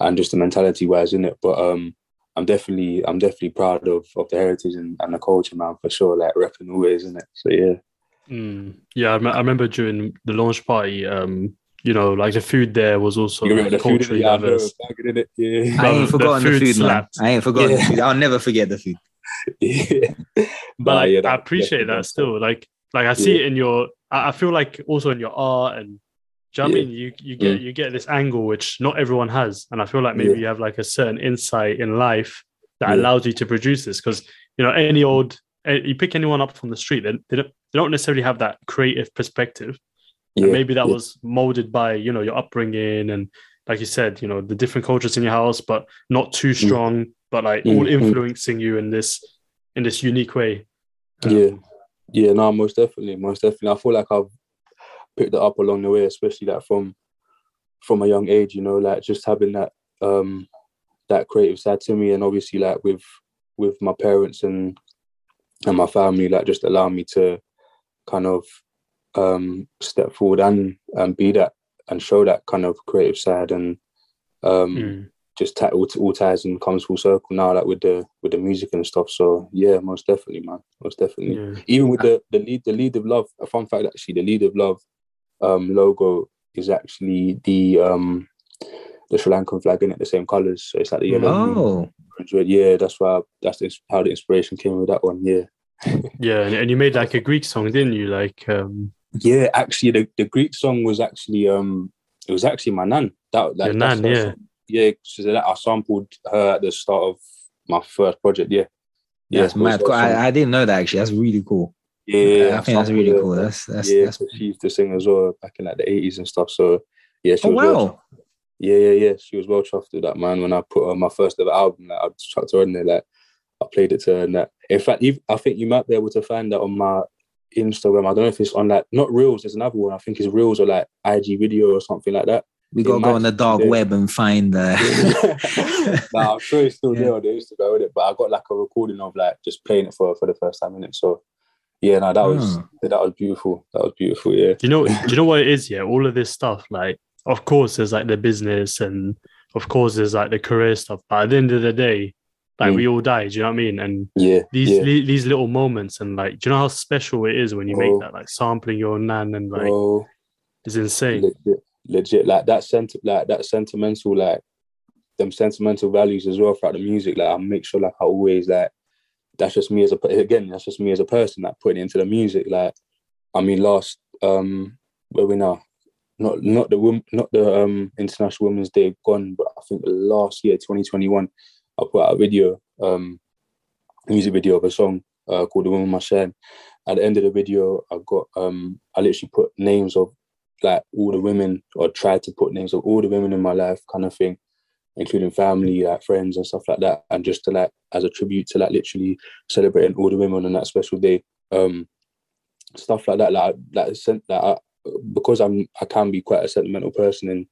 and just the mentality wise in it. But um, I'm definitely I'm definitely proud of of the heritage and, and the culture, man, for sure. Like repping always, isn't it? So yeah, Mm. Yeah, I, remember during the launch party, um, you know, like the food there was also you remember like, the food? culturally Yeah, I know, diverse. bagging it. Yeah, I No, ain't the forgotten the food food, man. I ain't forgotten the Yeah. food. I'll never forget the food. yeah. But Nah, like, yeah, I appreciate definitely that still. Like, like I see Yeah. it in your. I I feel like also in your art and. Do you know what I mean? You you get you get this angle which not everyone has, and I feel like maybe Yeah. you have like a certain insight in life that Yeah. allows you to produce this. Because you know, any old eh, you pick anyone up from the street, they, they don't they don't necessarily have that creative perspective. Yeah, and maybe that yeah. was molded by you know your upbringing and like you said you know the different cultures in your house but not too strong but like all Mm, mm. influencing you in this in this unique way Yeah. Um, Yeah, no, most definitely, most definitely. I feel like I've picked it up along the way, especially like from from a young age, you know, like just having that um that creative side to me and obviously like with with my parents and and my family, like just allow me to kind of um step forward and and be that and show that kind of creative side and um mm. just tie all, all ties and comes full circle now like with the with the music and stuff. So yeah, most definitely, man. Most definitely yeah even with the the lead the lead of love a fun fact actually the lead of love um logo is actually the um the Sri Lankan flag in it the same colors so it's like the yellow Oh, orange, yeah that's why that's how the inspiration came with that one yeah yeah and, and you made like a greek song didn't you like um yeah actually the, the Greek song was actually um it was actually my nan that, that Your nan, her yeah. song. yeah so that I sampled her at the start of my first project yeah yeah that's it mad. her Cool. song. I, I didn't know that actually. That's really cool. Yeah I think that's really cool. That's that's yeah, that's. she used to sing as well back in like the eighties and stuff. So yeah, she Oh was well wow! chuffed. yeah, yeah, yeah. She was well chuffed with that man. When I put on my first ever album, like I just chucked her in there, like I played it to her and that. In fact, I think you might be able to find that on my Instagram. I don't know if it's on like not Reels. There's another one. I think it's Reels or like IG video or something like that. We gotta go on the dark web and find uh nah, I'm sure it's still Yeah. there on the Instagram with it, but I got like a recording of like just playing it for for the first time in it. So yeah, no, that was Oh. that was beautiful. That was beautiful. Yeah, Do you know? do you know what it is? Yeah, all of this stuff. Like, of course, there's like the business, and of course, there's like the career stuff. But at the end of the day, like Mm. we all die. Do you know what I mean? And yeah, these yeah. li- these little moments, and like, do you know how special it is when you Oh. make that? Like sampling your nan, and like, Bro, it's insane. legit, legit, like that sent like that sentimental, like them sentimental values as well throughout the music. Like I make sure, like I always like that's just me as a again, that's just me as a person, like putting it into the music. Like I mean, last um, where we now, not not the not the um International Women's Day gone, but I think last year, 2021, I put out a video, um, music video of a song uh, called "The Woman Must Shine." At the end of the video, I got um, I literally put names of like all the women, or tried to put names of all the women in my life, kind of thing, including family, like friends and stuff like that, and just to like as a tribute to like literally celebrating all the women on that special day. Um, stuff like that, like like, like I, because I'm I can be quite a sentimental person in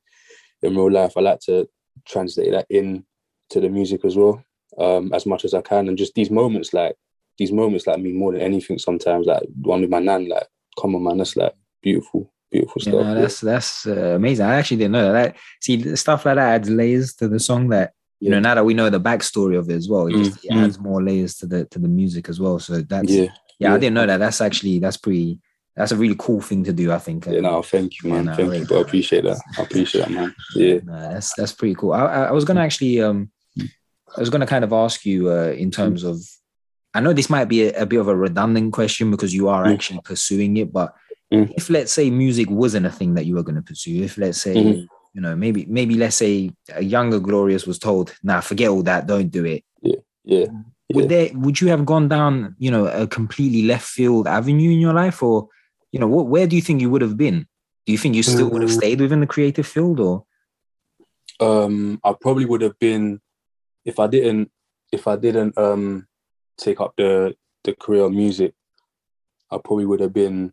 in real life. I like to translate that in to the music as well, um, as much as I can, and just these moments, like these moments, like mean more than anything. Sometimes, like one with my nan, like come on, man, that's like beautiful, beautiful stuff. no, yeah. that's that's uh, amazing. I actually didn't know that. that. See, stuff like that adds layers to the song. That you know, now that we know the backstory of it as well, it, just, it Mm, mm. adds more layers to the to the music as well. So that's yeah, yeah, I didn't know that. That's actually that's pretty. That's a really cool thing to do. I think. Yeah, no, thank you, man. Yeah, no, thank right. you, bro. I appreciate that. I appreciate that, man. Yeah. No, that's that's pretty cool. I, I, I was gonna actually um I was gonna kind of ask you uh in terms of I know this might be a, a bit of a redundant question because you are Mm. actually pursuing it, but Mm. if let's say music wasn't a thing that you were gonna pursue, if let's say Mhm. you know maybe maybe let's say a younger Glorious was told, nah, forget all that, don't do it. Yeah. Yeah. Would Yeah. there would you have gone down, you know, a completely left field avenue in your life, or you know, what where do you think you would have been? Do you think you still would have Mm. stayed within the creative field or Um, I probably would have been if I didn't if I didn't um take up the the career of music, I probably would have been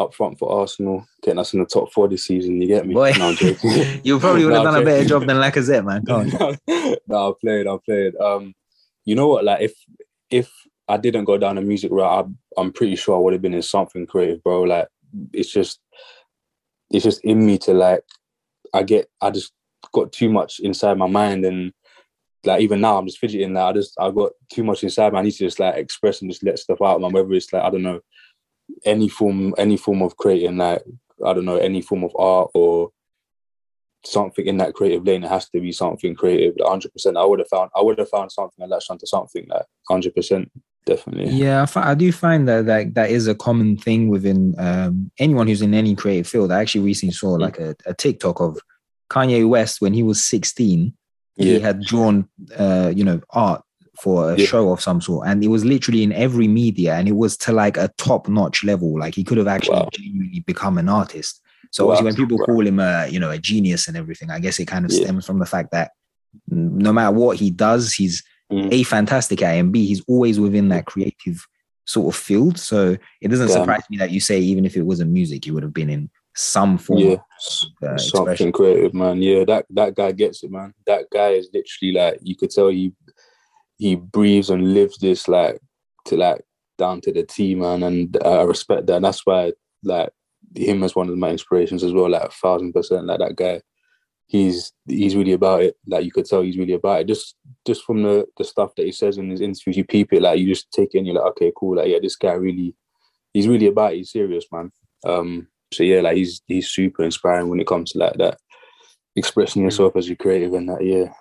up front for Arsenal, getting us in the top four this season. You get me? Boy, No, you probably would have No, done a better job than Lacazette, man. On. no, I played, I played. Um, you know what? Like if if I didn't go down the music route, I, I'm pretty sure I would have been in something creative, bro. Like it's just it's just in me to like I get I just got too much inside my mind and like even now I'm just fidgeting like I just I got too much inside me. I need to just like express and just let stuff out, man. Whether it's like I don't know, any form any form of creating like I don't know, any form of art or something in that creative lane. It has to be something creative. hundred percent. I would have found I would have found something and latched onto something like hundred percent, definitely. Yeah, I, do find that like that is a common thing within um, anyone who's in any creative field. I actually recently saw Mm. like a, a TikTok of Kanye West when he was 16. Yeah. He had drawn, uh, you know, art for a Yeah. show of some sort, and it was literally in every media, and it was to like a top-notch level. Like he could have actually Wow. genuinely become an artist. So Wow. obviously, when people Wow. call him a, you know, a genius and everything, I guess it kind of Yeah. stems from the fact that no matter what he does, he's Mm. a fantastic at and b he's always within that creative sort of field. So it doesn't Damn. surprise me that you say even if it wasn't music, you would have been in some form Yeah. of uh, Something expression. creative, man. Yeah, that that guy gets it, man. That guy is literally like you could tell he he breathes and lives this like to like down to the T, man. And uh, I respect that. And that's why like him as one of my inspirations as well, like a thousand percent. Like that guy, he's he's really about it. Like you could tell he's really about it. Just just from the the stuff that he says in his interviews, you peep it, like you just take it and you're like, okay, cool. Like, yeah, this guy really he's really about it. He's serious, man. Um so yeah, like he's he's super inspiring when it comes to like that expressing yourself as a creative and that, yeah.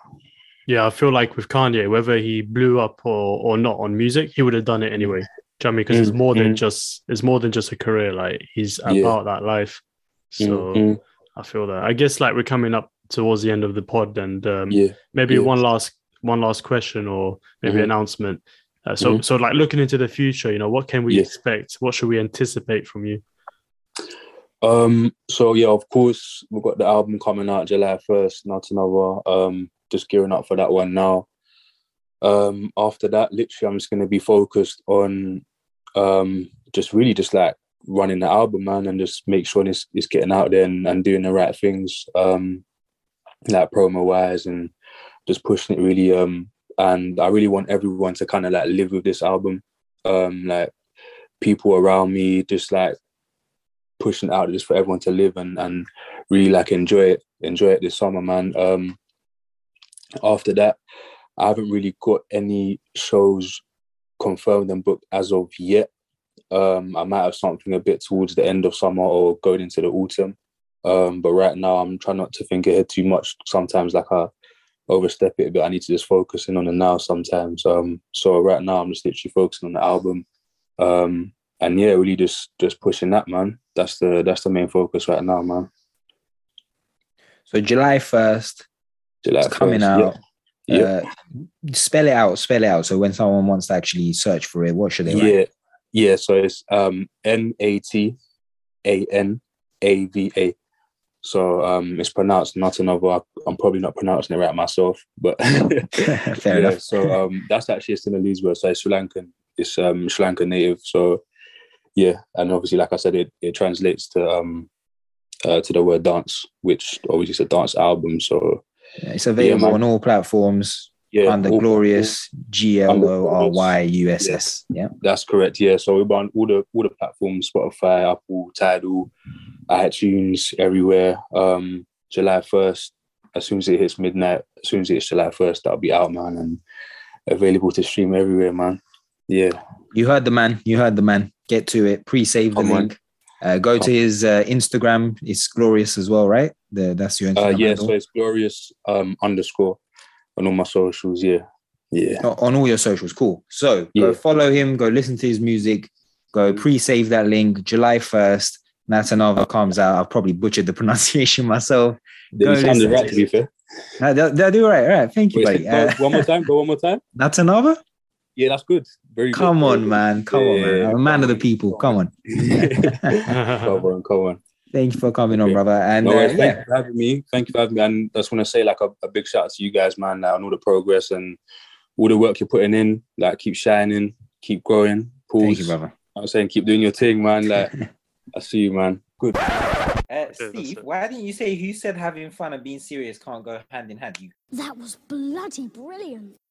Yeah, I feel like with Kanye, whether he blew up or, or not on music, he would have done it anyway. Do you know what I mean? Because it's Mm, more than mm. just it's more than just a career. Like he's Yeah. about that life. So Mhm. I feel that. I guess like we're coming up towards the end of the pod, and um, yeah. maybe yeah. one last one last question or maybe Mhm. announcement. Uh, so Mhm. so like looking into the future, you know, what can we Yeah. expect? What should we anticipate from you? Um, so yeah, of course, we've got the album coming out July 1st, not another. Um, just gearing up for that one now. Um, after that, literally I'm just gonna be focused on um just really just like running the album, man, and just make sure it's, it's getting out there and, and doing the right things, um, like promo wise, and just pushing it really. Um, and I really want everyone to kind of like live with this album, um, like people around me, just like pushing out just for everyone to live and and really like enjoy it, enjoy it this summer, man. Um, after that, I haven't really got any shows confirmed and booked as of yet. Um, I might have something a bit towards the end of summer or going into the autumn. Um, but right now, I'm trying not to think ahead too much. Sometimes, like I overstep it a bit. I need to just focus in on the now. Sometimes. Um, so right now, I'm just literally focusing on the album. Um, and yeah, really just just pushing that, man. That's the that's the main focus right now, man. So July first, July it's coming 1st, out. Yeah. Uh, spell it out. Spell it out. So when someone wants to actually search for it, what should they write? Yeah, yeah. So it's um N A T A N A V A. So um it's pronounced not another. I'm probably not pronouncing it right myself, but Fair yeah, enough. So um that's actually a Sinhalese word. So it's Sri Lankan. It's um Sri Lankan native. So yeah, and obviously, like I said, it, it translates to um uh, to the word dance, which obviously is a dance album. So Yeah, it's available man. on all platforms yeah, under all- Glorious G L O R Y U S S. Yeah. That's correct. Yeah. So we're on all the all the platforms: Spotify, Apple, Tidal, iTunes, everywhere. Um, July first. As soon as it hits midnight, as soon as it's July first, that'll be out, man, and available to stream everywhere, man. Yeah. You heard the man. You heard the man. Get to it. Pre-save the link. Uh, go to his uh, Instagram. It's glorious as well, right? The, that's your Uh, Instagram. yeah. handle. So it's glorious um underscore on all my socials. Yeah. Yeah. O- on all your socials. Cool. So go Yeah. follow him. Go listen to his music. Go pre-save that link. July first. Natanova comes out. I've probably butchered the pronunciation myself. Go You sounded right to be fair. Uh, they'll, they'll do right. Right. Thank you, Wait, buddy. Uh, one more time. Go one more time. Natanova. Yeah, that's good. Very. Come very on, man. Come on, man. I'm a man of the people. Come on. come on, come on. Thank you for coming on, brother. And No, uh, thank yeah, you for having me. Thank you for having me. And I just want to say like a, a big shout out to you guys, man, like, on all the progress and all the work you're putting in. Like keep shining, keep growing. Pause. thank you, brother. I'm saying keep doing your thing, man. Like I see you, man. Good. Uh, Steve, why didn't you say who said having fun and being serious can't go hand in hand? You That was bloody brilliant.